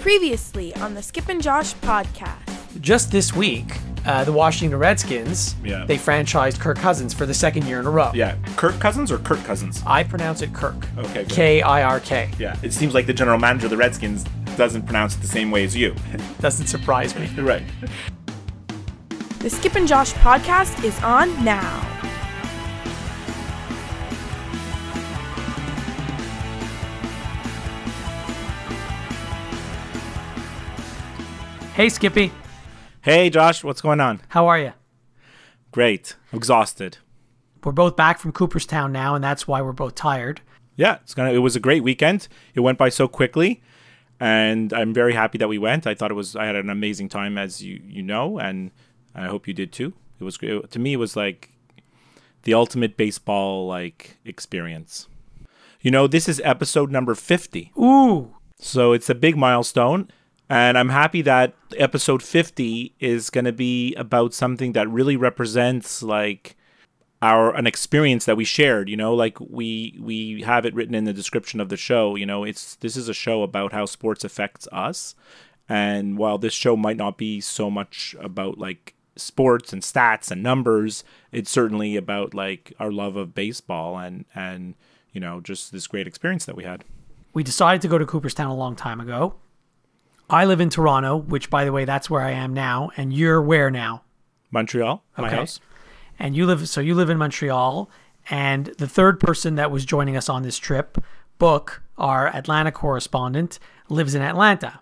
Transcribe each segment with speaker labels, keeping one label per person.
Speaker 1: Previously on the Skip and Josh podcast.
Speaker 2: Just this week, uh, the Washington Redskins,
Speaker 3: Yeah.
Speaker 2: they franchised Kirk Cousins for the second year in a row.
Speaker 3: Yeah, Kirk Cousins or Kirk Cousins?
Speaker 2: I pronounce it Kirk.
Speaker 3: Okay, good.
Speaker 2: K I R K.
Speaker 3: Yeah, it seems like the general manager of the Redskins doesn't pronounce it the same way as you.
Speaker 2: Doesn't surprise me.
Speaker 3: right.
Speaker 1: The Skip and Josh podcast is on now.
Speaker 2: Hey, Skippy.
Speaker 3: Hey, Josh, what's going on?
Speaker 2: How are you?
Speaker 3: Great. Exhausted.
Speaker 2: We're both back from Cooperstown now, and that's why we're both tired.
Speaker 3: Yeah, it's gonna. It was a great weekend. It went by so quickly, and I'm very happy that we went. I thought it was. I had an amazing time, as you you know, and I hope you did too. It was great. To me, it was like the ultimate baseball like experience. You know, this is episode number fifty.
Speaker 2: Ooh,
Speaker 3: So it's a big milestone. And I'm happy that episode 50 is going to be about something that really represents like our an experience that we shared, you know, like we we have it written in the description of the show, you know, it's this is a show about how sports affects us. And while this show might not be so much about like sports and stats and numbers, it's certainly about like our love of baseball and and you know, just this great experience that we had.
Speaker 2: we decided to go to Cooperstown a long time ago. I live in Toronto, which, by the way, that's where I am now. And you're where now?
Speaker 3: Montreal, my
Speaker 2: Okay.
Speaker 3: house.
Speaker 2: and you live so you live in Montreal and the third person that was joining us on this trip book our Atlanta correspondent lives in Atlanta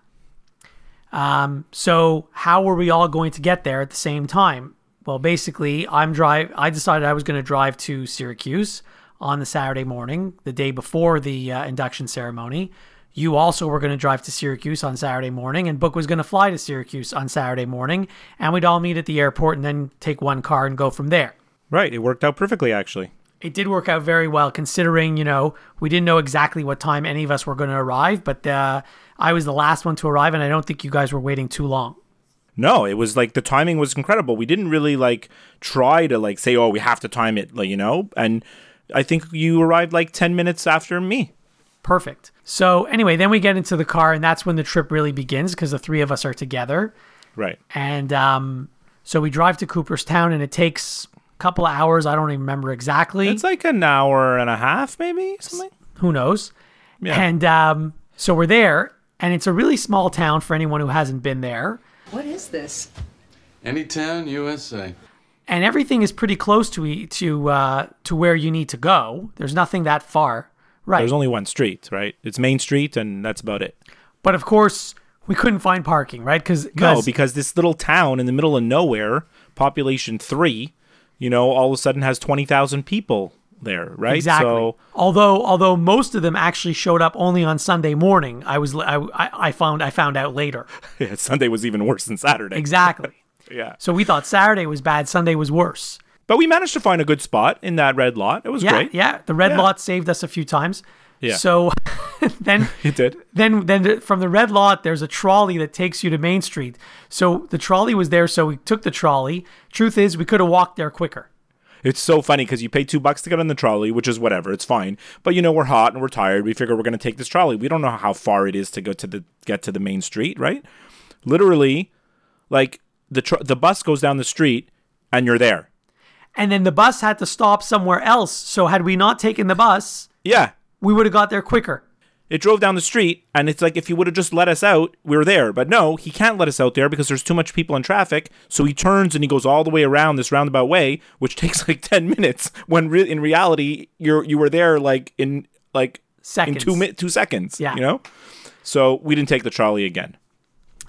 Speaker 2: um, so how were we all going to get there at the same time well basically I'm drive I decided I was going to drive to Syracuse on the Saturday morning the day before the uh, induction ceremony you also were going to drive to Syracuse on Saturday morning, and Book was going to fly to Syracuse on Saturday morning, and we'd all meet at the airport and then take one car and go from there
Speaker 3: Right. It worked out perfectly, actually.
Speaker 2: it did work out very well considering you know we didn't know exactly what time any of us were going to arrive but uh, i was the last one to arrive and i don't think you guys were waiting too long
Speaker 3: No, it was like the timing was incredible. We didn't really like try to like say, oh, we have to time it, like, you know? And I think you arrived like 10 minutes after me.
Speaker 2: Perfect so anyway then we get into the car and that's when the trip really begins because the three of us are together
Speaker 3: Right.
Speaker 2: and um, so we drive to cooperstown and it takes a couple of hours i don't even remember exactly
Speaker 3: It's like an hour and a half, maybe something.
Speaker 2: who knows
Speaker 3: Yeah.
Speaker 2: and um, so we're there and it's a really small town for anyone who hasn't been there
Speaker 4: What is this?
Speaker 5: Anytown, USA.
Speaker 2: and everything is pretty close to e- to uh, to where you need to go. There's nothing that far, right?
Speaker 3: There's only one street, right? It's Main Street, and that's about it.
Speaker 2: but of course, we couldn't find parking, right? Because
Speaker 3: No, because this little town in the middle of nowhere, population three, you know, all of a sudden has 20,000 people there, right?
Speaker 2: exactly.
Speaker 3: So,
Speaker 2: although although most of them actually showed up only on Sunday morning, I was I, I I found I found out later.
Speaker 3: yeah, Sunday was even worse than Saturday.
Speaker 2: Exactly.
Speaker 3: Yeah.
Speaker 2: so we thought Saturday was bad, Sunday was worse.
Speaker 3: But we managed to find a good spot in that red lot. It was
Speaker 2: Yeah,
Speaker 3: great.
Speaker 2: yeah. The red
Speaker 3: Yeah.
Speaker 2: lot saved us a few times.
Speaker 3: Yeah.
Speaker 2: So then
Speaker 3: It did.
Speaker 2: then then from the red lot there's a trolley that takes you to main street so the trolley was there so we took the trolley truth is we could have walked there quicker
Speaker 3: It's so funny because you pay two bucks to get on the trolley, which is whatever, it's fine. But you know, we're hot and we're tired. We figure we're gonna take this trolley. We don't know how far it is to go to the get to the main street, right? Literally, like the tr- the bus goes down the street and you're there.
Speaker 2: And then the bus had to stop somewhere else so had we not taken the bus
Speaker 3: Yeah,
Speaker 2: we would have got there quicker
Speaker 3: it drove down the street and it's like if he would have just let us out, we were there. But no, he can't let us out there because there's too much people in traffic. So he turns and he goes all the way around this roundabout way, which takes like ten minutes. When re- in reality, you're you were there like in like
Speaker 2: Seconds.
Speaker 3: in two mi- two seconds.
Speaker 2: Yeah.
Speaker 3: you know. So we didn't take the trolley again.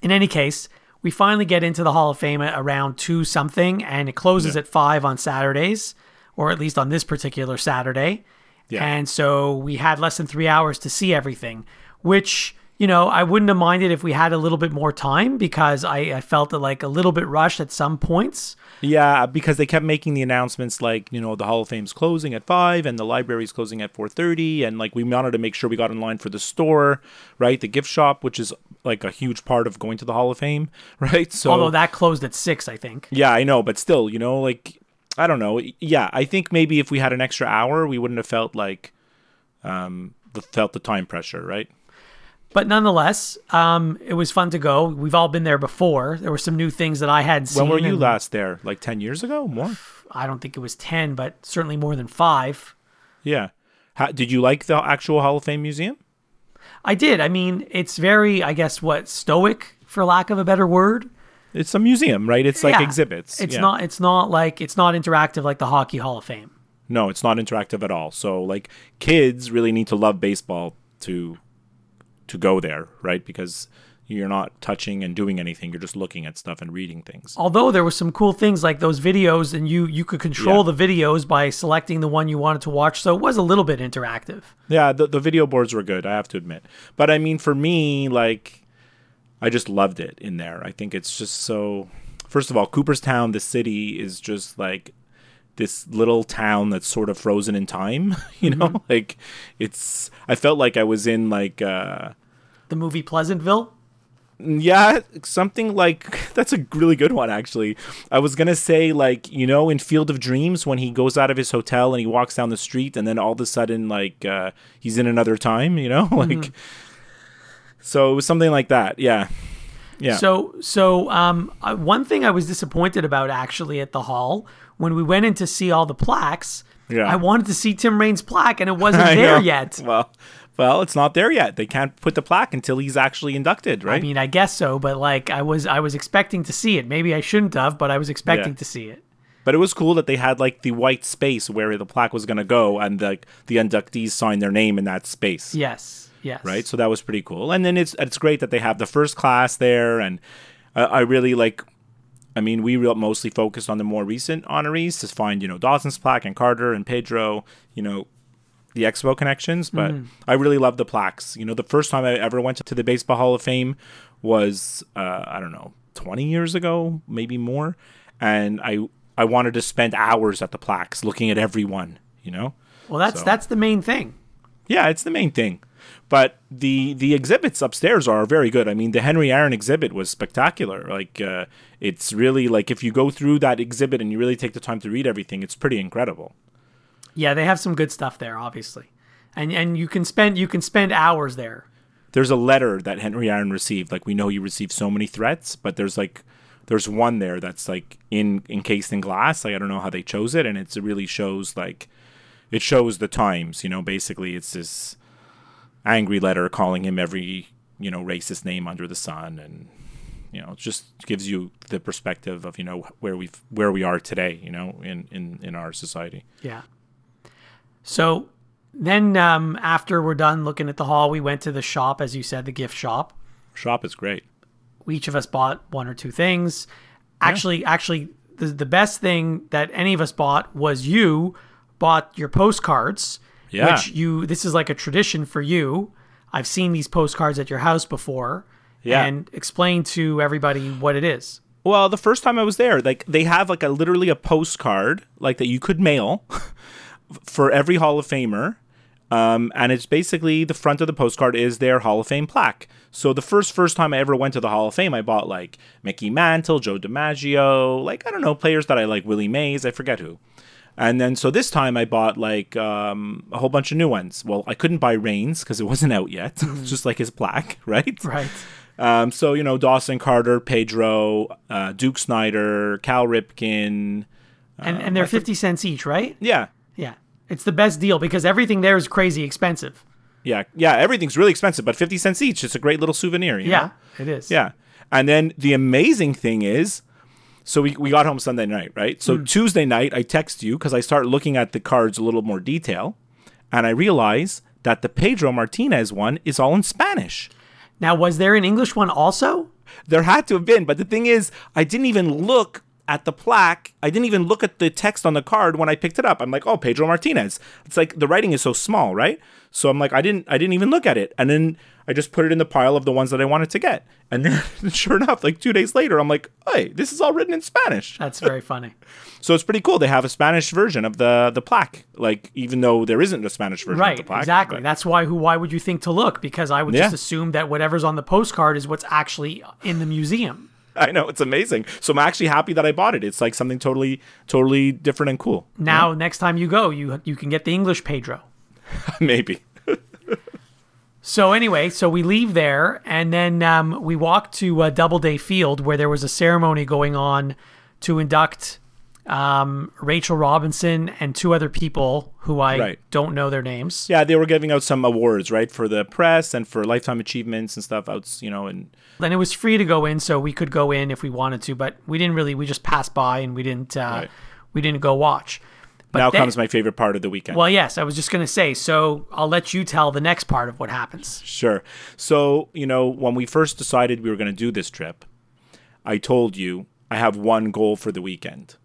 Speaker 2: in any case we finally get into the hall of fame at around 2 something and it closes at 5 on saturdays or at least on this particular saturday.
Speaker 3: Yeah.
Speaker 2: and so we had less than three hours to see everything which you know i wouldn't have minded if we had a little bit more time because i, I felt it like a little bit rushed at some points
Speaker 3: Yeah, because they kept making the announcements like you know the Hall of Fame's closing at five and the library's closing at four thirty, and like we wanted to make sure we got in line for the store, right? The gift shop, which is like a huge part of going to the Hall of Fame, right? So
Speaker 2: although that closed at 6 i think
Speaker 3: yeah, I know, but still, you know, like I don't know. Yeah, I think maybe if we had an extra hour, we wouldn't have felt like um the felt the time pressure, right?
Speaker 2: But nonetheless, um, it was fun to go. We've all been there before. There were some new things that I hadn't seen.
Speaker 3: When were you
Speaker 2: and
Speaker 3: last there? Like 10 years ago? More?
Speaker 2: I don't think it was 10, but certainly more than five.
Speaker 3: Yeah. How, did you like the actual Hall of Fame museum?
Speaker 2: I did. I mean, it's very, I guess, what, stoic, for lack of a better word.
Speaker 3: It's a museum, right? It's like
Speaker 2: Yeah.
Speaker 3: exhibits.
Speaker 2: It's
Speaker 3: Yeah.
Speaker 2: not. It's not like it's not interactive like the Hockey Hall of Fame.
Speaker 3: No, it's not interactive at all. So like kids really need to love baseball to to go there, right? Because you're not touching and doing anything. You're just looking at stuff and reading things.
Speaker 2: Although there were some cool things like those videos, and you you could control
Speaker 3: Yeah.
Speaker 2: the videos by selecting the one you wanted to watch. So it was a little bit interactive.
Speaker 3: Yeah, the the video boards were good, I have to admit. But I mean for me, like I just loved it in there. I think it's just so First of all, Cooperstown, the city is just like this little town that's sort of frozen in time, you know? Like it's I felt like I was in like uh
Speaker 2: The movie Pleasantville.
Speaker 3: Yeah, something like that's a really good one actually. I was gonna say like you know in Field of Dreams when he goes out of his hotel and he walks down the street and then all of a sudden like uh, he's in another time, you know, like. So it was something like that. Yeah, yeah.
Speaker 2: So so um, one thing I was disappointed about actually at the hall when we went in to see all the plaques.
Speaker 3: Yeah.
Speaker 2: I wanted to see Tim Raines' plaque, and it wasn't there yet.
Speaker 3: Well, well, it's not there yet. They can't put the plaque until he's actually inducted, right?
Speaker 2: I mean, I guess so, but like I was, I was expecting to see it. Maybe I shouldn't have, but I was expecting
Speaker 3: Yeah.
Speaker 2: to see it.
Speaker 3: But it was cool that they had like the white space where the plaque was gonna go, and like the inductees signed their name in that space.
Speaker 2: Yes, yes,
Speaker 3: right? So that was pretty cool. And then it's it's great that they have the first class there, and uh, I really like. I mean, we real mostly focused on the more recent honorees to find you know Dawson's plaque and Carter and Pedro, you know, the Expo connections. But I really love the plaques. You know, the first time I ever went to the Baseball Hall of Fame was uh, I don't know twenty years ago, maybe more, and I I wanted to spend hours at the plaques looking at every one. You know.
Speaker 2: Well, that's
Speaker 3: So-
Speaker 2: that's the main thing.
Speaker 3: Yeah, it's the main thing. But the the exhibits upstairs are very good. I mean, the Henry Aaron exhibit was spectacular. Like uh, it's really like if you go through that exhibit and you really take the time to read everything, it's pretty incredible.
Speaker 2: Yeah, they have some good stuff there, obviously, and and you can spend you can spend hours there.
Speaker 3: There's a letter that Henry Aaron received. Like we know he received so many threats, but there's like there's one there that's like in encased in glass. Like I don't know how they chose it, and it's, it really shows like it shows the times. You know, basically it's this angry letter calling him every you know racist name under the sun, and you know it just gives you the perspective of you know where we have where we are today. You know, in in in our society.
Speaker 2: Yeah. So then, um, after we're done looking at the hall, we went to the shop, as you said, the gift shop.
Speaker 3: Shop is great.
Speaker 2: We each of us bought one or two things. Actually, actually, the the best thing that any of us bought was you bought your postcards.
Speaker 3: Yeah.
Speaker 2: Which you this is like a tradition for you. I've seen these postcards at your house before.
Speaker 3: Yeah.
Speaker 2: And explain to everybody what it is.
Speaker 3: Well, the first time I was there, like they have like a literally a postcard like that you could mail for every Hall of Famer. Um, and it's basically the front of the postcard is their Hall of Fame plaque. So the first first time I ever went to the Hall of Fame, I bought like Mickey Mantle, Joe DiMaggio, like I don't know players that I like, Willie Mays, I forget who. And then so this time I bought like um, a whole bunch of new ones. Well, I couldn't buy Raines because it wasn't out yet. It's just like his plaque, right?
Speaker 2: Right.
Speaker 3: Um, so you know Dawson Carter, Pedro, uh, Duke Snider, Cal Ripken.
Speaker 2: And and they're fifty cents each, right?
Speaker 3: Yeah,
Speaker 2: Yeah. It's the best deal because everything there is crazy expensive.
Speaker 3: yeah, yeah. Everything's really expensive, but fifty cents each. It's a great little souvenir. You
Speaker 2: Yeah,
Speaker 3: know?
Speaker 2: it is.
Speaker 3: yeah. And then the amazing thing is, so we, we got home Sunday night, right? So mm. Tuesday night, I text you because I start looking at the cards a little more detail, and I realize that the Pedro Martinez one is all in Spanish.
Speaker 2: Now, was there an English one also?
Speaker 3: There had to have been, but the thing is, I didn't even look at the plaque. I didn't even look at the text on the card when I picked it up. I'm like, oh, Pedro Martinez. It's like the writing is so small, right? So I'm like, I didn't, I didn't even look at it, and then I just put it in the pile of the ones that I wanted to get. And then, sure enough, like two days later, I'm like, hey, this is all written in Spanish.
Speaker 2: That's very funny.
Speaker 3: So it's pretty cool. They have a Spanish version of the the plaque, like even though there isn't a Spanish version of
Speaker 2: Right,
Speaker 3: the plaque.
Speaker 2: exactly.
Speaker 3: but-
Speaker 2: That's why who why would you think to look? Because I would just assume that whatever's on the postcard is what's actually in the museum.
Speaker 3: I know it's amazing. So I'm actually happy that I bought it. It's like something totally, totally different and cool.
Speaker 2: Now, next time you go, you you can get the English Pedro.
Speaker 3: Maybe.
Speaker 2: So anyway, so we leave there, and then um, we walk to uh, Doubleday Field, where there was a ceremony going on to induct um, Rachel Robinson and two other people who I
Speaker 3: Right.
Speaker 2: don't know their names.
Speaker 3: Yeah, they were giving out some awards, right, for the press and for lifetime achievements and stuff. Out, you know, and
Speaker 2: then it was free to go in, so we could go in if we wanted to, but we didn't really. We just passed by and we didn't. Uh,
Speaker 3: Right.
Speaker 2: We didn't go watch. But
Speaker 3: now
Speaker 2: then-
Speaker 3: comes my favorite part of the weekend.
Speaker 2: Well, yes, I was just going to say. So I'll let you tell the next part of what happens.
Speaker 3: Sure. So, you know, when we first decided we were going to do this trip, I told you I have one goal for the weekend.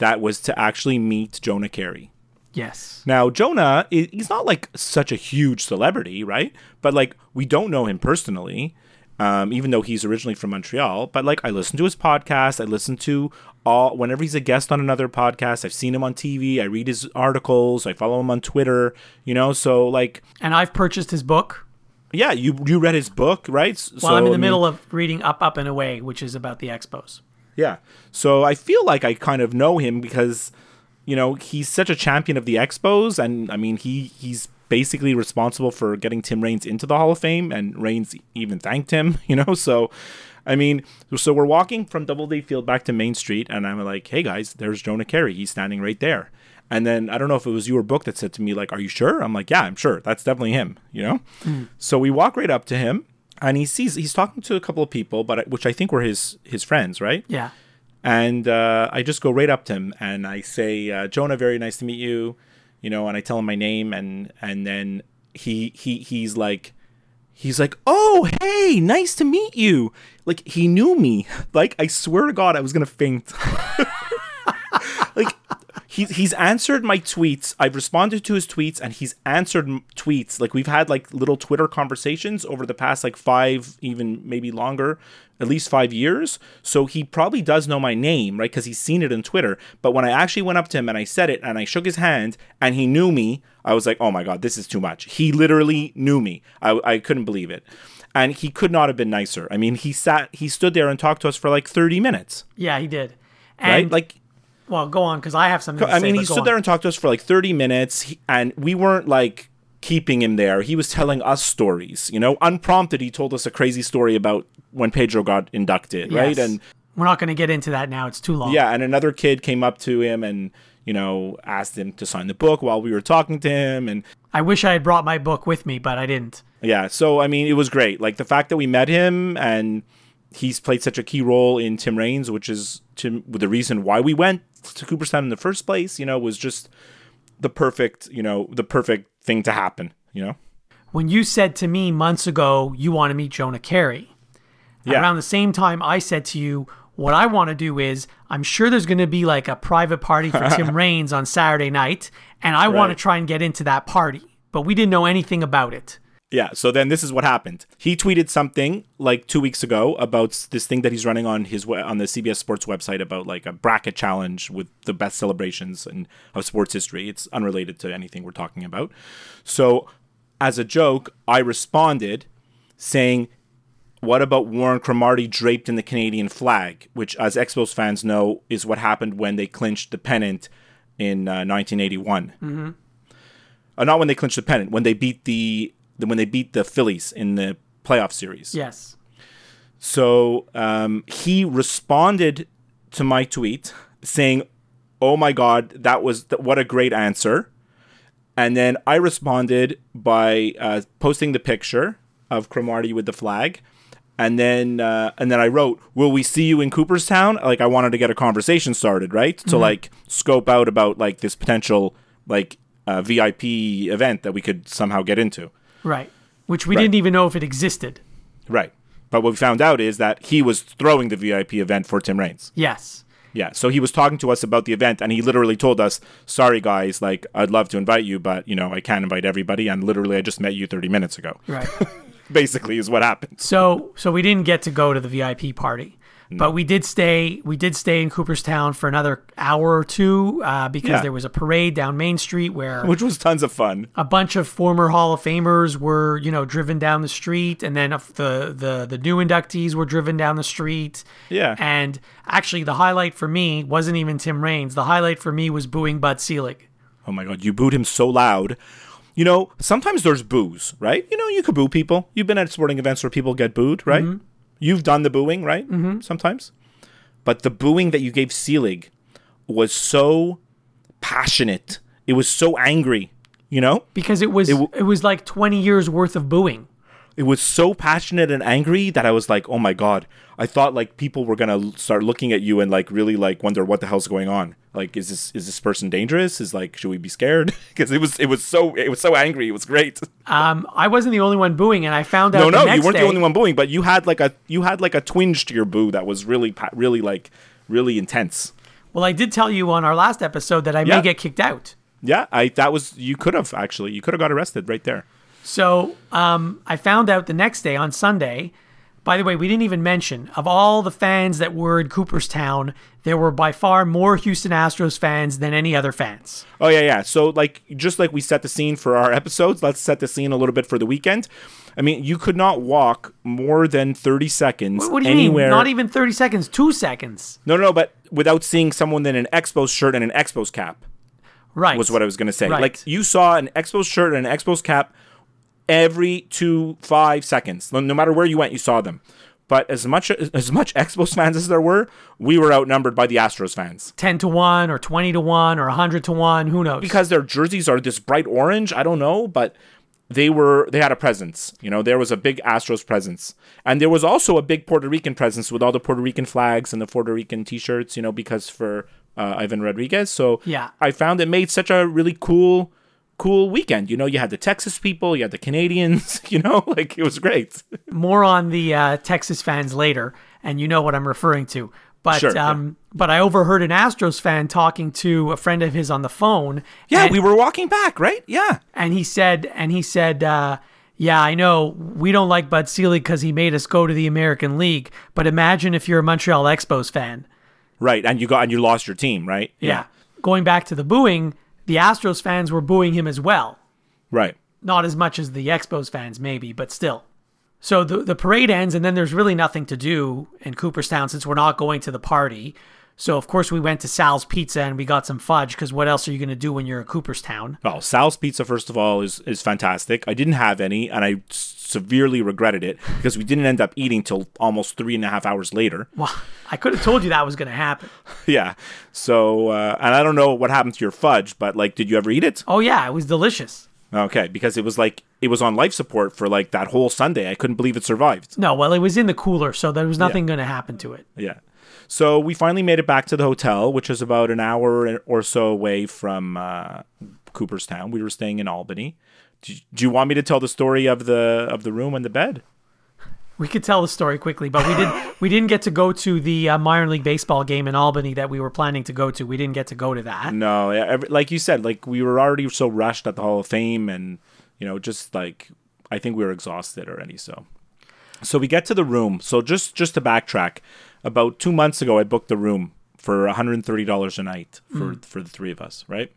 Speaker 3: That was to actually meet Jonah Keri.
Speaker 2: Yes.
Speaker 3: Now, Jonah, he's not like such a huge celebrity, right? But like, we don't know him personally, um, even though he's originally from Montreal. But like, I listen to his podcast. I listen to all, whenever he's a guest on another podcast, I've seen him on TV. I read his articles. I follow him on Twitter, you know? So, like,
Speaker 2: And I've purchased his book.
Speaker 3: yeah, you you read his book, right?
Speaker 2: Well, I'm in the middle of reading Up, Up, and Away, which is about the Expos.
Speaker 3: Yeah. So I feel like I kind of know him because, you know, he's such a champion of the Expos, and I mean, he he's basically responsible for getting Tim Raines into the Hall of Fame, and Raines even thanked him. You know, so. I mean, so we're walking from Double Doubleday Field back to Main Street, and I'm like, "Hey guys, there's Jonah Keri. He's standing right there." And then I don't know if it was you or Book that said to me, "Like, are you sure?" I'm like, "Yeah, I'm sure. That's definitely him." You know. Mm. So we walk right up to him, and he sees he's talking to a couple of people, but which I think were his his friends, right?
Speaker 2: Yeah.
Speaker 3: And uh, I just go right up to him and I say, uh, Jonah, very nice to meet you, you know, and I tell him my name and and then he he he's like he's like, "Oh, hey, nice to meet you." Like he knew me. Like I swear to god I was going to faint. he, he's answered my tweets. I've responded to his tweets, and he's answered m- tweets. Like we've had like little Twitter conversations over the past like five, even maybe longer, at least five years. So he probably does know my name, right? Because he's seen it on Twitter. But when I actually went up to him and I said it, and I shook his hand, and he knew me, I was like, oh my god, this is too much. He literally knew me. I, I couldn't believe it. And he could not have been nicer. I mean, he sat, he stood there and talked to us for like 30 minutes,
Speaker 2: Yeah, he did.
Speaker 3: right? Like,
Speaker 2: well, go on, because I have something to
Speaker 3: I mean, he stood
Speaker 2: on.
Speaker 3: there and talked to us for like 30 minutes, he, and we weren't like keeping him there. He was telling us stories, you know, unprompted. He told us a crazy story about when Pedro got inducted, right? And
Speaker 2: We're not going to get into that now. It's too long.
Speaker 3: yeah, and another kid came up to him and, you know, asked him to sign the book while we were talking to him. And
Speaker 2: I wish I had brought my book with me, but I didn't.
Speaker 3: yeah, so I mean, it was great. Like the fact that we met him and he's played such a key role in Tim Raines, which is to, the reason why we went to Cooperstown in the first place, you know, was just the perfect, you know, the perfect thing to happen, you know?
Speaker 2: When you said to me months ago you want to meet Jonah Keri,
Speaker 3: Yeah.
Speaker 2: around the same time I said to you, what I want to do is I'm sure there's going to be like a private party for Tim Raines on Saturday night, and I want to try and get into that party. But we didn't know anything about it.
Speaker 3: Yeah. So then this is what happened. He tweeted something like two weeks ago about this thing that he's running on his on the CBS Sports website about like a bracket challenge with the best celebrations and of sports history. It's unrelated to anything we're talking about. So as a joke, I responded saying, "What about Warren Cromartie draped in the Canadian flag?" Which, as Expos fans know, is what happened when they clinched the pennant in uh, 1981. Mm-hmm. Uh, not when they clinched the pennant, when they beat the- when they beat the Phillies in the playoff series.
Speaker 2: Yes.
Speaker 3: So um, he responded to my tweet saying, "Oh my God, that was th- what a great answer." And then I responded by uh, posting the picture of Cromartie with the flag, and then uh, and then I wrote, "Will we see you in Cooperstown?" Like I wanted to get a conversation started, right? To like scope out about like this potential like uh, VIP event that we could somehow get into.
Speaker 2: Right. Which we
Speaker 3: Right.
Speaker 2: didn't even know if it existed.
Speaker 3: Right. But what we found out is that he was throwing the VIP event for Tim Raines.
Speaker 2: Yes.
Speaker 3: Yeah. So he was talking to us about the event and he literally told us, sorry guys, like I'd love to invite you, but you know, I can't invite everybody. And literally I just met you 30 minutes ago.
Speaker 2: Right.
Speaker 3: Basically is what happened.
Speaker 2: So so we didn't get to go to the VIP party, but we did stay. We did stay in Cooperstown for another hour or two uh, because
Speaker 3: Yeah.
Speaker 2: there was a parade down Main Street where
Speaker 3: Which was tons of fun.
Speaker 2: a bunch of former Hall of Famers were you know driven down the street, and then the the the new inductees were driven down the street.
Speaker 3: Yeah.
Speaker 2: And actually, the highlight for me wasn't even Tim Raines. The highlight for me was booing Bud Selig.
Speaker 3: Oh my god, you booed him so loud. you know, sometimes there's boos, right? You know, you could boo people. You've been at sporting events where people get booed, right? You've done the booing, right? Mm-hmm. Sometimes. But the booing that you gave Selig was so passionate. It was so angry, you know?
Speaker 2: because it was it,
Speaker 3: w-
Speaker 2: was like 20 years worth of booing.
Speaker 3: It was so passionate and angry that I was like, "Oh my god." I thought like people were going to start looking at you and like really like wonder what the hell's going on. Like is this is this person dangerous? Is like should we be scared? Because it was it was so it was so angry. It was great.
Speaker 2: Um, I wasn't the only one booing, and I found out.
Speaker 3: No, no, you weren't
Speaker 2: day,
Speaker 3: the only one booing, but you had like a you had like a twinge to your boo that was really pa- really like really intense.
Speaker 2: Well, I did tell you on our last episode that I
Speaker 3: Yeah.
Speaker 2: may get kicked out.
Speaker 3: Yeah, I that was you could have actually you could have got arrested right there.
Speaker 2: So um, I found out the next day on Sunday. By the way, we didn't even mention of all the fans that were in Cooperstown, there were by far more Houston Astros fans than any other fans.
Speaker 3: Oh yeah, yeah. So like just like we set the scene for our episodes, let's set the scene a little bit for the weekend. I mean, you could not walk more than 30 seconds
Speaker 2: What do you
Speaker 3: anywhere.
Speaker 2: mean? Not even 30 seconds, two seconds.
Speaker 3: no, no, no, but without seeing someone in an Expos shirt and an Expos cap
Speaker 2: Right.
Speaker 3: was what I was going to say.
Speaker 2: Right.
Speaker 3: Like you saw an Expos shirt and an Expos cap every two five seconds. No, no matter where you went, you saw them. But as much as much Expos fans as there were, we were outnumbered by the Astros fans
Speaker 2: 10 to 1 or 20 to 1 or 100 to 1, who knows?
Speaker 3: because their jerseys are this bright orange. I don't know, but they were they had a presence. You know, there was a big Astros presence, and there was also a big Puerto Rican presence with all the Puerto Rican flags and the Puerto Rican T-shirts. You know, because for uh, Ivan Rodriguez. So
Speaker 2: Yeah.
Speaker 3: I found it made such a really cool. Cool weekend, you know. You had the Texas people, you had the Canadians, you know, like it was great.
Speaker 2: more on the uh, Texas fans later, and you know what I'm referring to. But
Speaker 3: Sure,
Speaker 2: um, but I overheard an Astros fan talking to a friend of his on the phone.
Speaker 3: Yeah,
Speaker 2: and,
Speaker 3: we were walking back, right? Yeah,
Speaker 2: and he said, and he said, uh, "Yeah, I know we don't like Bud Selig because he made us go to the American League. But imagine if you're a Montreal Expos fan.
Speaker 3: right. And you got and you lost your team, right?
Speaker 2: Yeah. Going back to the booing, the Astros fans were booing him as well.
Speaker 3: right.
Speaker 2: not as much as the Expos fans, maybe, but still. So the the parade ends, and then there's really nothing to do in Cooperstown since we're not going to the party. So of course we went to Sal's Pizza and we got some fudge because what else are you going to do when you're in Cooperstown?
Speaker 3: Well, Sal's Pizza, first of all, is is fantastic. I didn't have any, and I severely regretted it because we didn't end up eating till almost three and a half hours later.
Speaker 2: Well, I could have told you that was going to happen.
Speaker 3: yeah. So, uh, and I don't know what happened to your fudge, but like, did you ever eat it?
Speaker 2: Oh yeah, it was delicious.
Speaker 3: Okay, because it was like it was on life support for like that whole Sunday. I couldn't believe it survived.
Speaker 2: No, well, it was in the cooler, so there was nothing going to happen to it.
Speaker 3: Yeah. So we finally made it back to the hotel, which is about an hour or so away from uh, Cooperstown. We were staying in Albany. Do, do you want me to tell the story of the of the room and the bed?
Speaker 2: We could tell the story quickly, but we didn't. we didn't get to go to the uh, minor league baseball game in Albany that we were planning to go to. We didn't get to go to that.
Speaker 3: No, every, like you said, like we were already so rushed at the Hall of Fame, and you know, just like I think we were exhausted already. So, so we get to the room. So just just to backtrack, about two months ago, I booked the room for one hundred and thirty dollars a night for mm. for the three of us, right?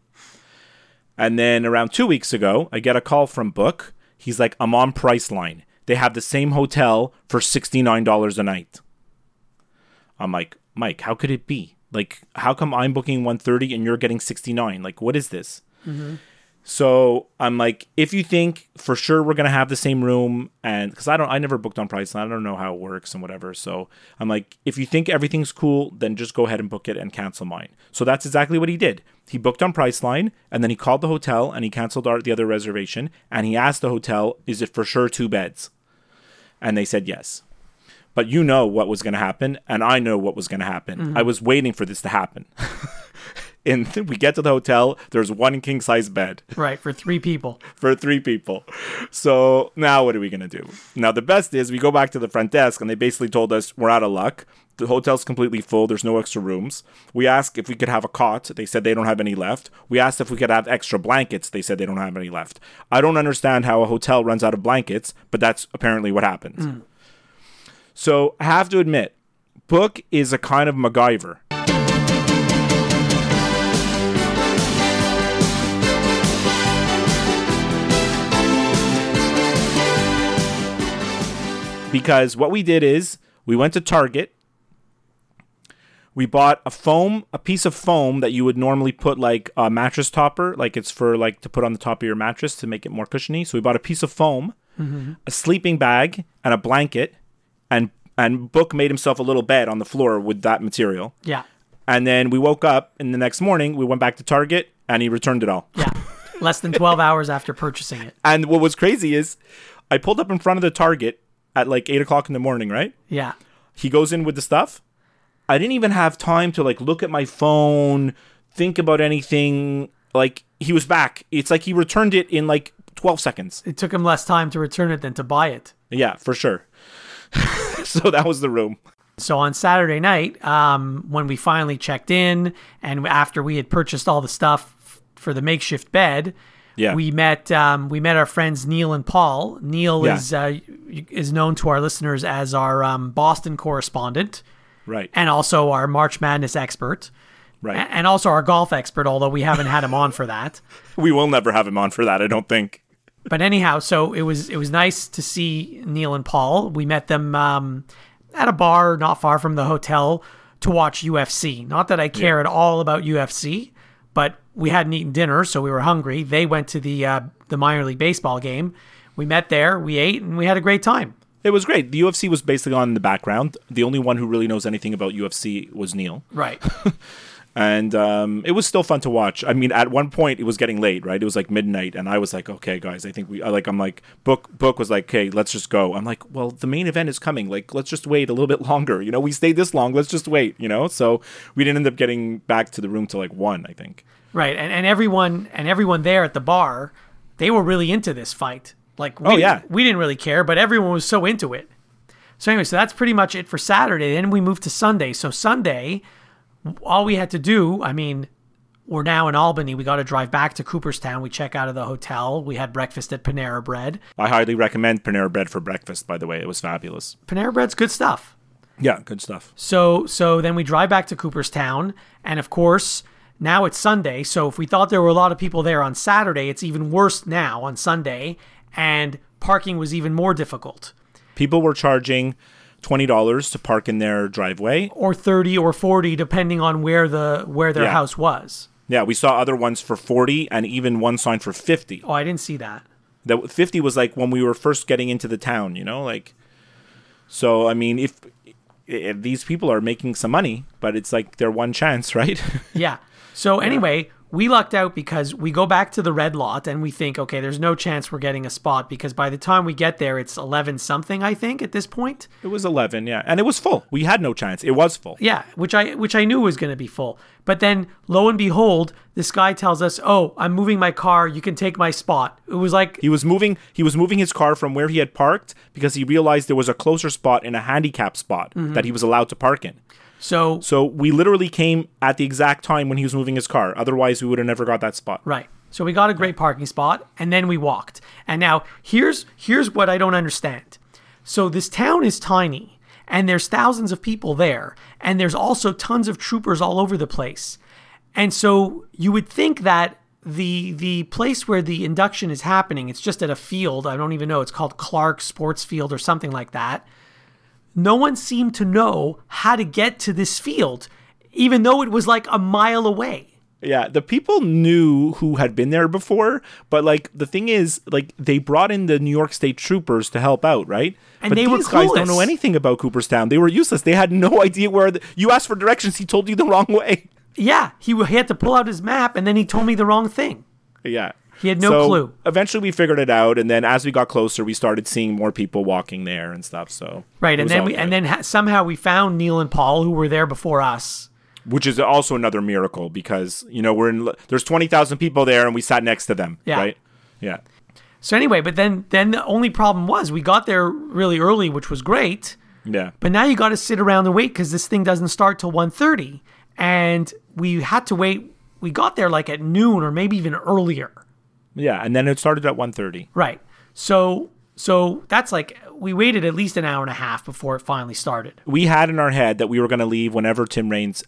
Speaker 3: And then around two weeks ago, I get a call from Book. He's like, "I'm on Priceline. They have the same hotel for sixty nine dollars a night." I'm like, Mike, how could it be? Like, how come I'm booking 130 and you're getting 69? Like, what is this? Mm-hmm. So I'm like, if you think for sure we're gonna have the same room, and because I don't, I never booked on Priceline, I don't know how it works and whatever. So I'm like, if you think everything's cool, then just go ahead and book it and cancel mine. So that's exactly what he did. He booked on Priceline, and then he called the hotel and he canceled our, the other reservation, and he asked the hotel, "Is it for sure two beds?" And they said yes but you know what was going to happen and i know what was going to happen mm-hmm. i was waiting for this to happen and we get to the hotel there's one king size bed.
Speaker 2: Right for three people.
Speaker 3: for three people. So now what are we going to do? Now the best is we go back to the front desk and they basically told us we're out of luck. The hotel's completely full there's no extra rooms. We asked if we could have a cot they said they don't have any left. We asked if we could have extra blankets they said they don't have any left. I don't understand how a hotel runs out of blankets but that's apparently what happened. Hmm. So I have to admit, Book is a kind of MacGyver. Because what we did is we went to Target, We bought a foam, a piece of foam that you would normally put like a mattress topper, like it's for like to put on the top of your mattress to make it more cushiony. So we bought a piece of foam, a sleeping bag, and a blanket, and and Book made himself a little bed on the floor with that material.
Speaker 2: Yeah.
Speaker 3: And then we woke up, and the next morning we went back to Target, and he returned it all.
Speaker 2: Yeah. Less than 12 hours after purchasing it.
Speaker 3: And what was crazy is, I pulled up in front of the Target at like eight o'clock in the morning, right?
Speaker 2: Yeah.
Speaker 3: He goes in with the stuff. I didn't even have time to like look at my phone, think about anything. Like he was back. It's like he returned it in like 12 seconds.
Speaker 2: It took him less time to return it than to buy it.
Speaker 3: Yeah, for sure. so that was the room.
Speaker 2: So on Saturday night, um, when we finally checked in and after we had purchased all the stuff for the makeshift bed,
Speaker 3: Yeah.
Speaker 2: we met um, we met our friends Neil and Paul. Neil
Speaker 3: Yeah.
Speaker 2: is uh, is known to our listeners as our um, Boston correspondent
Speaker 3: Right.
Speaker 2: and also our March Madness expert,
Speaker 3: Right.
Speaker 2: a- and also our golf expert. Although we haven't had him on for that.
Speaker 3: we will never have him on for that, I don't think.
Speaker 2: but anyhow, so it was it was nice to see Neil and Paul. We met them um, at a bar not far from the hotel to watch UFC. Not that I care at all about UFC, but we hadn't eaten dinner, so we were hungry. They went to the uh, the minor league baseball game. We met there, we ate, and we had a great time.
Speaker 3: It was great. The UFC was basically on in the background. The only one who really knows anything about UFC was Neil.
Speaker 2: Right.
Speaker 3: and um, it was still fun to watch. I mean, at one point it was getting late, right? It was like midnight, and I was like, "Okay, guys, I think we I like." I'm like, "Book, book was like, okay, let's just go." I'm like, "Well, the main event is coming. Like, let's just wait a little bit longer. You know, we stayed this long. Let's just wait. You know." So we didn't end up getting back to the room till like one, I think.
Speaker 2: Right, and, and everyone and everyone there at the bar, they were really into this fight. Like, we
Speaker 3: Oh, yeah.
Speaker 2: we didn't really care, but everyone was so into it. So anyway, so that's pretty much it for Saturday. Then we moved to Sunday. So Sunday, all we had to do, I mean, we're now in Albany. We got to drive back to Cooperstown. We check out of the hotel. We had breakfast at Panera Bread.
Speaker 3: I highly recommend Panera Bread for breakfast. By the way, it was fabulous.
Speaker 2: Panera Bread's good stuff.
Speaker 3: Yeah, good stuff.
Speaker 2: So so then we drive back to Cooperstown, and of course now it's Sunday. So if we thought there were a lot of people there on Saturday, it's even worse now on Sunday, and parking was even more difficult,
Speaker 3: People were charging twenty dollars to park in their driveway.
Speaker 2: or thirty or forty depending on where the where their
Speaker 3: Yeah.
Speaker 2: house was.
Speaker 3: Yeah, we saw other ones for forty, and even one sign for fifty.
Speaker 2: Oh, I didn't see that.
Speaker 3: that 50 was like when we were first getting into the town you know like so i mean if, if these people are making some money but it's like their one chance right
Speaker 2: Yeah. So anyway, we lucked out because we go back to the red lot and we think, okay, there's no chance we're getting a spot because by the time we get there, it's eleven something, I think, at this point.
Speaker 3: it was 11 yeah and it was full we had no chance it was full
Speaker 2: Yeah, which I which I knew was going to be full. But then lo and behold, this guy tells us, "Oh, I'm moving my car. You can take my spot." It was like
Speaker 3: he was moving he was moving his car from where he had parked because he realized there was a closer spot in a handicap spot mm-hmm. that he was allowed to park in
Speaker 2: so
Speaker 3: so we literally came at the exact time when he was moving his car otherwise we would have never got that spot
Speaker 2: right. So we got a great parking spot and then we walked. And now here's here's what I don't understand. So this town is tiny and there's thousands of people there and there's also tons of troopers all over the place. And so you would think that the the place where the induction is happening, it's just at a field. I don't even know. It's called Clark Sports Field or something like that. No one seemed to know how to get to this field, even though it was like a mile away.
Speaker 3: Yeah, the people knew who had been there before, but like the thing is, like they brought in the New York State troopers to help out, right?
Speaker 2: And
Speaker 3: but
Speaker 2: they were
Speaker 3: these guys don't know anything about Cooperstown. They were useless. They had no idea where the, you asked for directions. He told you the wrong way.
Speaker 2: Yeah, he, he had to pull out his map and then he told me the wrong thing.
Speaker 3: Yeah,
Speaker 2: He had no
Speaker 3: So,
Speaker 2: clue.
Speaker 3: Eventually, we figured it out, and then as we got closer, we started seeing more people walking there and stuff. So
Speaker 2: Right, and then we
Speaker 3: good.
Speaker 2: and then ha- somehow we found Neil and Paul who were there before us.
Speaker 3: which is also another miracle because you know we're in there's twenty thousand people there, and we sat next to them.
Speaker 2: Yeah.
Speaker 3: Right. Yeah.
Speaker 2: So anyway, but then then the only problem was we got there really early, which was great.
Speaker 3: Yeah.
Speaker 2: But now you got to sit around and wait because this thing doesn't start till 1.30. and we had to wait. We got there like at noon or maybe even earlier.
Speaker 3: Yeah, and then it started at 1.30.
Speaker 2: Right. So so that's like we waited at least an hour and a half before it finally started.
Speaker 3: We had in our head that we were going to leave whenever Tim Raines,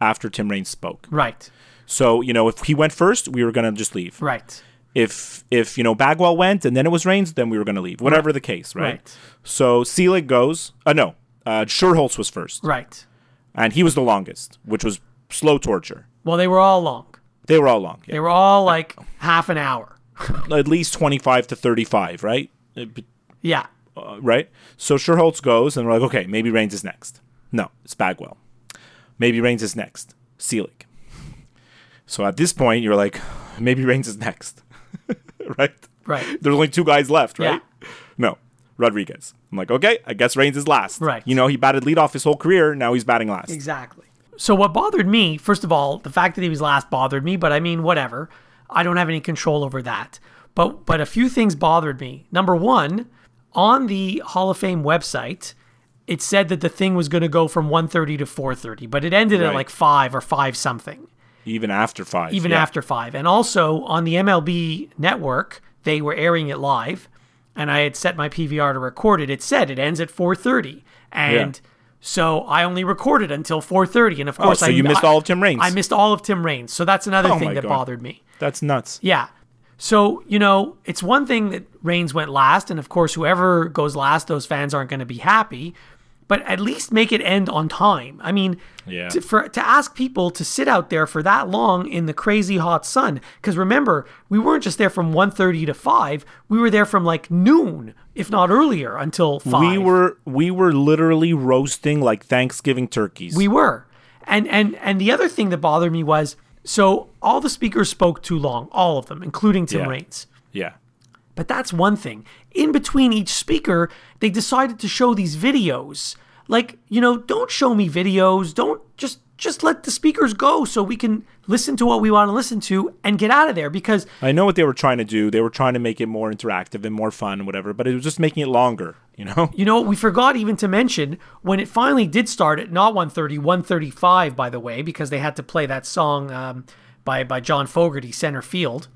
Speaker 3: after Tim Raines spoke.
Speaker 2: Right.
Speaker 3: So you know, if he went first, we were going to just leave.
Speaker 2: Right.
Speaker 3: If if you know Bagwell went and then it was Raines, then we were going to leave. Whatever the case, right?
Speaker 2: Right.
Speaker 3: So Selig goes. Uh, no, uh, Schuerholz was first.
Speaker 2: Right.
Speaker 3: and he was the longest, which was slow torture.
Speaker 2: Well, they were all long.
Speaker 3: They were all long, yeah.
Speaker 2: They were all like half an hour.
Speaker 3: at least twenty five to thirty five, right? Uh,
Speaker 2: Yeah.
Speaker 3: uh, right? So Schuerholz goes, and we're like, okay, maybe Raines is next. No, it's Bagwell. Maybe Raines is next. Selig. So at this point, you're like, maybe Raines is next, right?
Speaker 2: Right.
Speaker 3: There's only two guys left, right? Yeah. No, Rodriguez. I'm like, okay, I guess Raines is last.
Speaker 2: Right.
Speaker 3: You know, he batted leadoff his whole career. Now he's batting last.
Speaker 2: Exactly. So what bothered me, first of all, the fact that he was last bothered me, but I mean, whatever. I don't have any control over that. But but a few things bothered me. Number one, on the Hall of Fame website, it said that the thing was going to go from 1:30 to 4:30, but it ended at like five or five something.
Speaker 3: Even after five.
Speaker 2: even
Speaker 3: yeah.
Speaker 2: after five. And also on the MLB network, they were airing it live, and I had set my PVR to record it. It said it ends at 4:30, and so I only recorded until 4:30. And of oh, course,
Speaker 3: Oh, so
Speaker 2: I,
Speaker 3: you missed
Speaker 2: I-
Speaker 3: all of Tim Raines.
Speaker 2: I missed all of Tim Raines, so that's another
Speaker 3: Oh
Speaker 2: thing that
Speaker 3: God.
Speaker 2: bothered me.
Speaker 3: That's nuts.
Speaker 2: Yeah. So, you know, it's one thing that Raines went last, and of course, whoever goes last, those fans aren't going to be happy. But at least make it end on time. I mean,
Speaker 3: Yeah.
Speaker 2: to, for to ask people to sit out there for that long in the crazy hot sun, because remember, we weren't just there from 1.30 to five. We were there from like noon, if not earlier, until five.
Speaker 3: We were we were literally roasting like Thanksgiving turkeys.
Speaker 2: We were. And and and the other thing that bothered me was so all the speakers spoke too long, all of them, including Tim
Speaker 3: Yeah.
Speaker 2: Raines.
Speaker 3: yeah.
Speaker 2: But that's one thing. In between each speaker, they decided to show these videos. Like, you know, don't show me videos. Don't just just let the speakers go so we can listen to what we want to listen to and get out of there because
Speaker 3: I know what they were trying to do. They were trying to make it more interactive and more fun and whatever, but it was just making it longer, you know?
Speaker 2: you know, we forgot even to mention when it finally did start at not 130, 135 by the way, because they had to play that song um, by by John Fogerty, Center Field.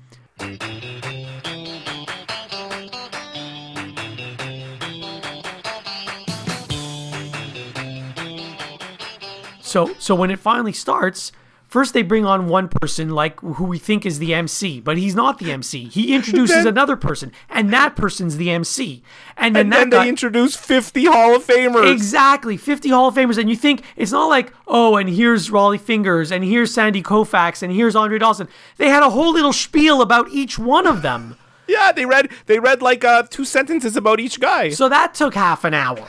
Speaker 2: So so when it finally starts, first they bring on one person like who we think is the MC, but he's not the MC. He introduces
Speaker 3: then-
Speaker 2: another person, and that person's the MC. And then
Speaker 3: And then
Speaker 2: guy,
Speaker 3: they introduced 50 Hall of Famers.
Speaker 2: Exactly, 50 Hall of Famers. And you think it's not like, oh, and here's Rollie Fingers, and here's Sandy Koufax, and here's Andre Dawson. They had a whole little spiel about each one of them.
Speaker 3: Yeah, they read they read like uh, two sentences about each guy.
Speaker 2: So that took half an hour.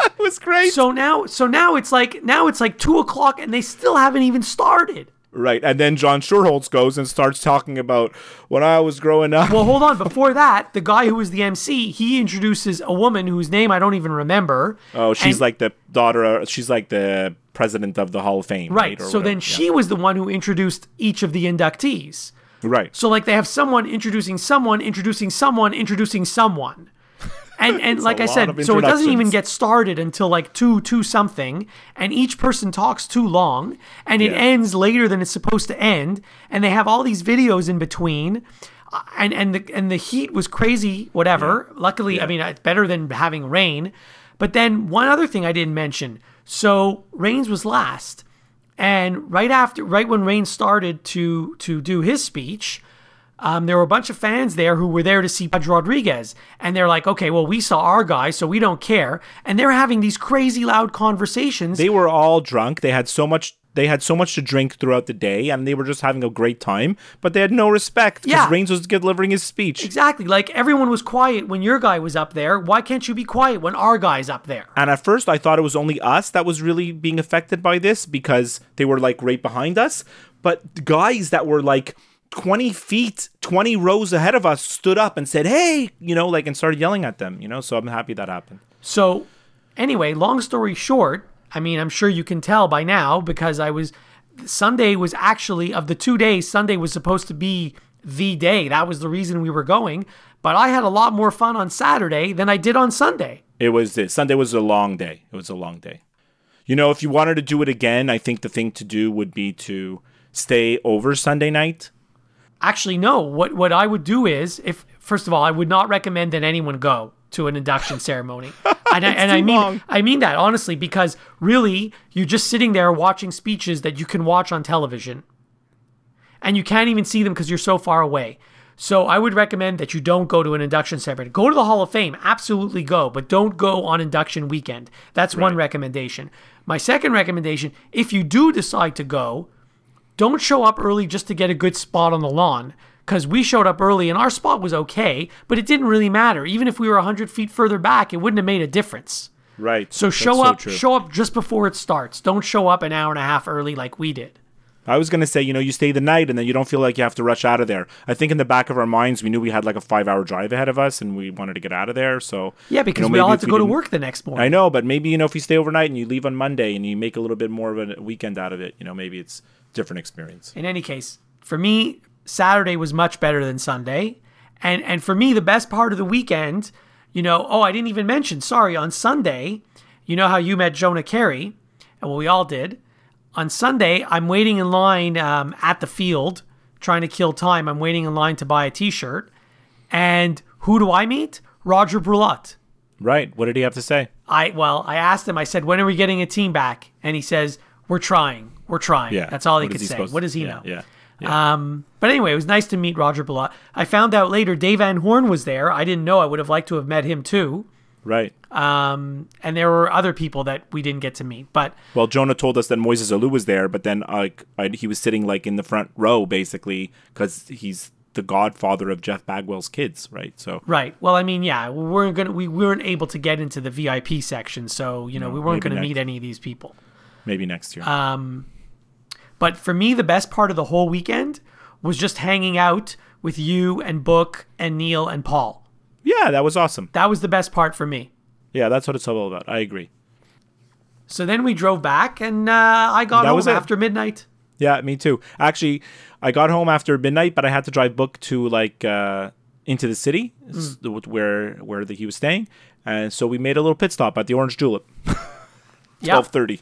Speaker 3: it was great.
Speaker 2: So now, so now it's like now it's like two o'clock, and they still haven't even started.
Speaker 3: right, and then John Schuerholz goes and starts talking about when I was growing up.
Speaker 2: Well, hold on. Before that, the guy who was the MC, he introduces a woman whose name I don't even remember.
Speaker 3: oh, she's
Speaker 2: and-
Speaker 3: like the daughter. uh, She's like the president of the Hall of Fame.
Speaker 2: right.
Speaker 3: Right.
Speaker 2: So then
Speaker 3: whatever.
Speaker 2: she was the one who introduced each of the inductees.
Speaker 3: Right.
Speaker 2: So like they have someone introducing someone, introducing someone, introducing someone. And and like I said, so it doesn't even get started until like two two something, and each person talks too long, and it
Speaker 3: Yeah.
Speaker 2: ends later than it's supposed to end, and they have all these videos in between. uh, And and the and the heat was crazy. Whatever. Luckily, I mean, it's better than having rain. But then one other thing I didn't mention. So Raines was last, and right after, right when Raines started to to do his speech, um, there were a bunch of fans there who were there to see Pedro Rodriguez, and they're like, "Okay, well, we saw our guy, so we don't care." And they're having these crazy loud conversations.
Speaker 3: They were all drunk. They had so much. They had so much to drink throughout the day, and they were just having a great time. But they had no respect because
Speaker 2: Yeah.
Speaker 3: Raines was delivering his speech.
Speaker 2: exactly like everyone was quiet when your guy was up there. Why can't you be quiet when our guy's up there?
Speaker 3: And at first, I thought it was only us that was really being affected by this because they were like right behind us. But guys that were like 20 feet, 20 rows ahead of us stood up and said, Hey, you know, like, and started yelling at them, you know? So I'm happy that happened.
Speaker 2: So, anyway, long story short, I mean, I'm sure you can tell by now because I was Sunday was actually of the two days, Sunday was supposed to be the day. That was the reason we were going. But I had a lot more fun on Saturday than I did on Sunday.
Speaker 3: It was this. Sunday was a long day. It was a long day. You know, if you wanted to do it again, I think the thing to do would be to stay over Sunday night.
Speaker 2: Actually, no. What what I would do is, if first of all, I would not recommend that anyone go to an induction ceremony, and, I, and I mean
Speaker 3: long.
Speaker 2: I mean that honestly because really you're just sitting there watching speeches that you can watch on television, and you can't even see them because you're so far away. So I would recommend that you don't go to an induction ceremony. Go to the Hall of Fame, absolutely go, but don't go on induction weekend. That's one recommendation. My second recommendation, if you do decide to go, don't show up early just to get a good spot on the lawn. Because we showed up early and our spot was okay, but it didn't really matter. Even if we were 100 feet further back, it wouldn't have made a difference.
Speaker 3: Right.
Speaker 2: So
Speaker 3: That's
Speaker 2: show up,
Speaker 3: true.
Speaker 2: show up just before it starts. Don't show up an hour and a half early like we did.
Speaker 3: I was gonna say, you know, you stay the night and then you don't feel like you have to rush out of there. I think in the back of our minds, we knew we had like a five-hour drive ahead of us, and we wanted to get out of there. So
Speaker 2: Yeah, because
Speaker 3: you know,
Speaker 2: we all have to go to work the next morning.
Speaker 3: I know, but maybe you know, if you stay overnight and you leave on Monday and you make a little bit more of a weekend out of it, you know, maybe it's different experience.
Speaker 2: in any case, for me, Saturday was much better than Sunday. And and for me, the best part of the weekend, you know, oh, I didn't even mention, sorry, on Sunday, you know how you met Jonah Keri, and well, we all did. On Sunday, I'm waiting in line um, at the field, trying to kill time. I'm waiting in line to buy a T-shirt, and who do I meet? Rodger Brulotte.
Speaker 3: Right? What did he have to say?
Speaker 2: I well, I asked him. I said, "When are we getting a team back?" And he says, "We're trying. We're trying."
Speaker 3: Yeah.
Speaker 2: that's all he could say. What does he know?
Speaker 3: Yeah. yeah.
Speaker 2: Um, but anyway, it was nice to meet Rodger Brulotte. I found out later Dave Van Horne was there. I didn't know. I would have liked to have met him too.
Speaker 3: right.
Speaker 2: Um, and there were other people that we didn't get to meet. But
Speaker 3: Well, Jonah told us that Moises Alou was there, but then like I, he was sitting like in the front row basically because he's the godfather of Jeff Bagwell's kids, right? So
Speaker 2: right, well, I mean, yeah, we weren't gonna we weren't able to get into the VIP section, so you know we weren't going to
Speaker 3: next.
Speaker 2: meet any of these people.
Speaker 3: maybe next year.
Speaker 2: But for me, the best part of the whole weekend was just hanging out with you and Book and Neil and Paul.
Speaker 3: yeah, that was awesome.
Speaker 2: That was the best part for me.
Speaker 3: Yeah, that's what it's all about. I agree.
Speaker 2: So then we drove back, and uh, I got
Speaker 3: That
Speaker 2: home after midnight.
Speaker 3: Yeah, me too. Actually, I got home after midnight, but I had to drive Book to like uh, into the city s- where where the, he was staying, and so we made a little pit stop at the Orange Julep.
Speaker 2: Yeah,
Speaker 3: twelve thirty.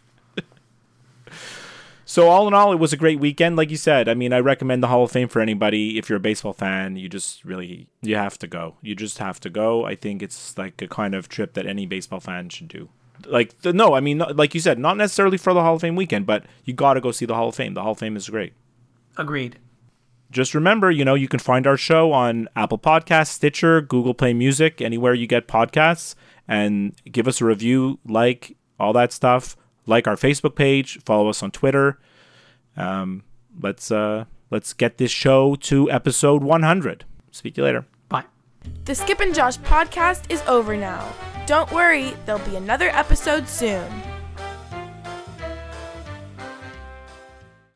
Speaker 3: So all in all, it was a great weekend. Like you said, I mean, I recommend the Hall of Fame for anybody. If you're a baseball fan, you just really you have to go. You just have to go. I think it's like a kind of trip that any baseball fan should do. Like the, no, I mean, not, like you said, not necessarily for the Hall of Fame weekend, but you got to go see the Hall of Fame. The Hall of Fame is great.
Speaker 2: agreed.
Speaker 3: Just remember, you know, you can find our show on Apple Podcasts, Stitcher, Google Play Music, anywhere you get podcasts, and give us a review, like all that stuff. Like our Facebook page, follow us on Twitter. Um, let's uh, let's get this show to episode 100. Speak to you later.
Speaker 2: Bye.
Speaker 1: The Skip and Josh podcast is over now. Don't worry, there'll be another episode soon.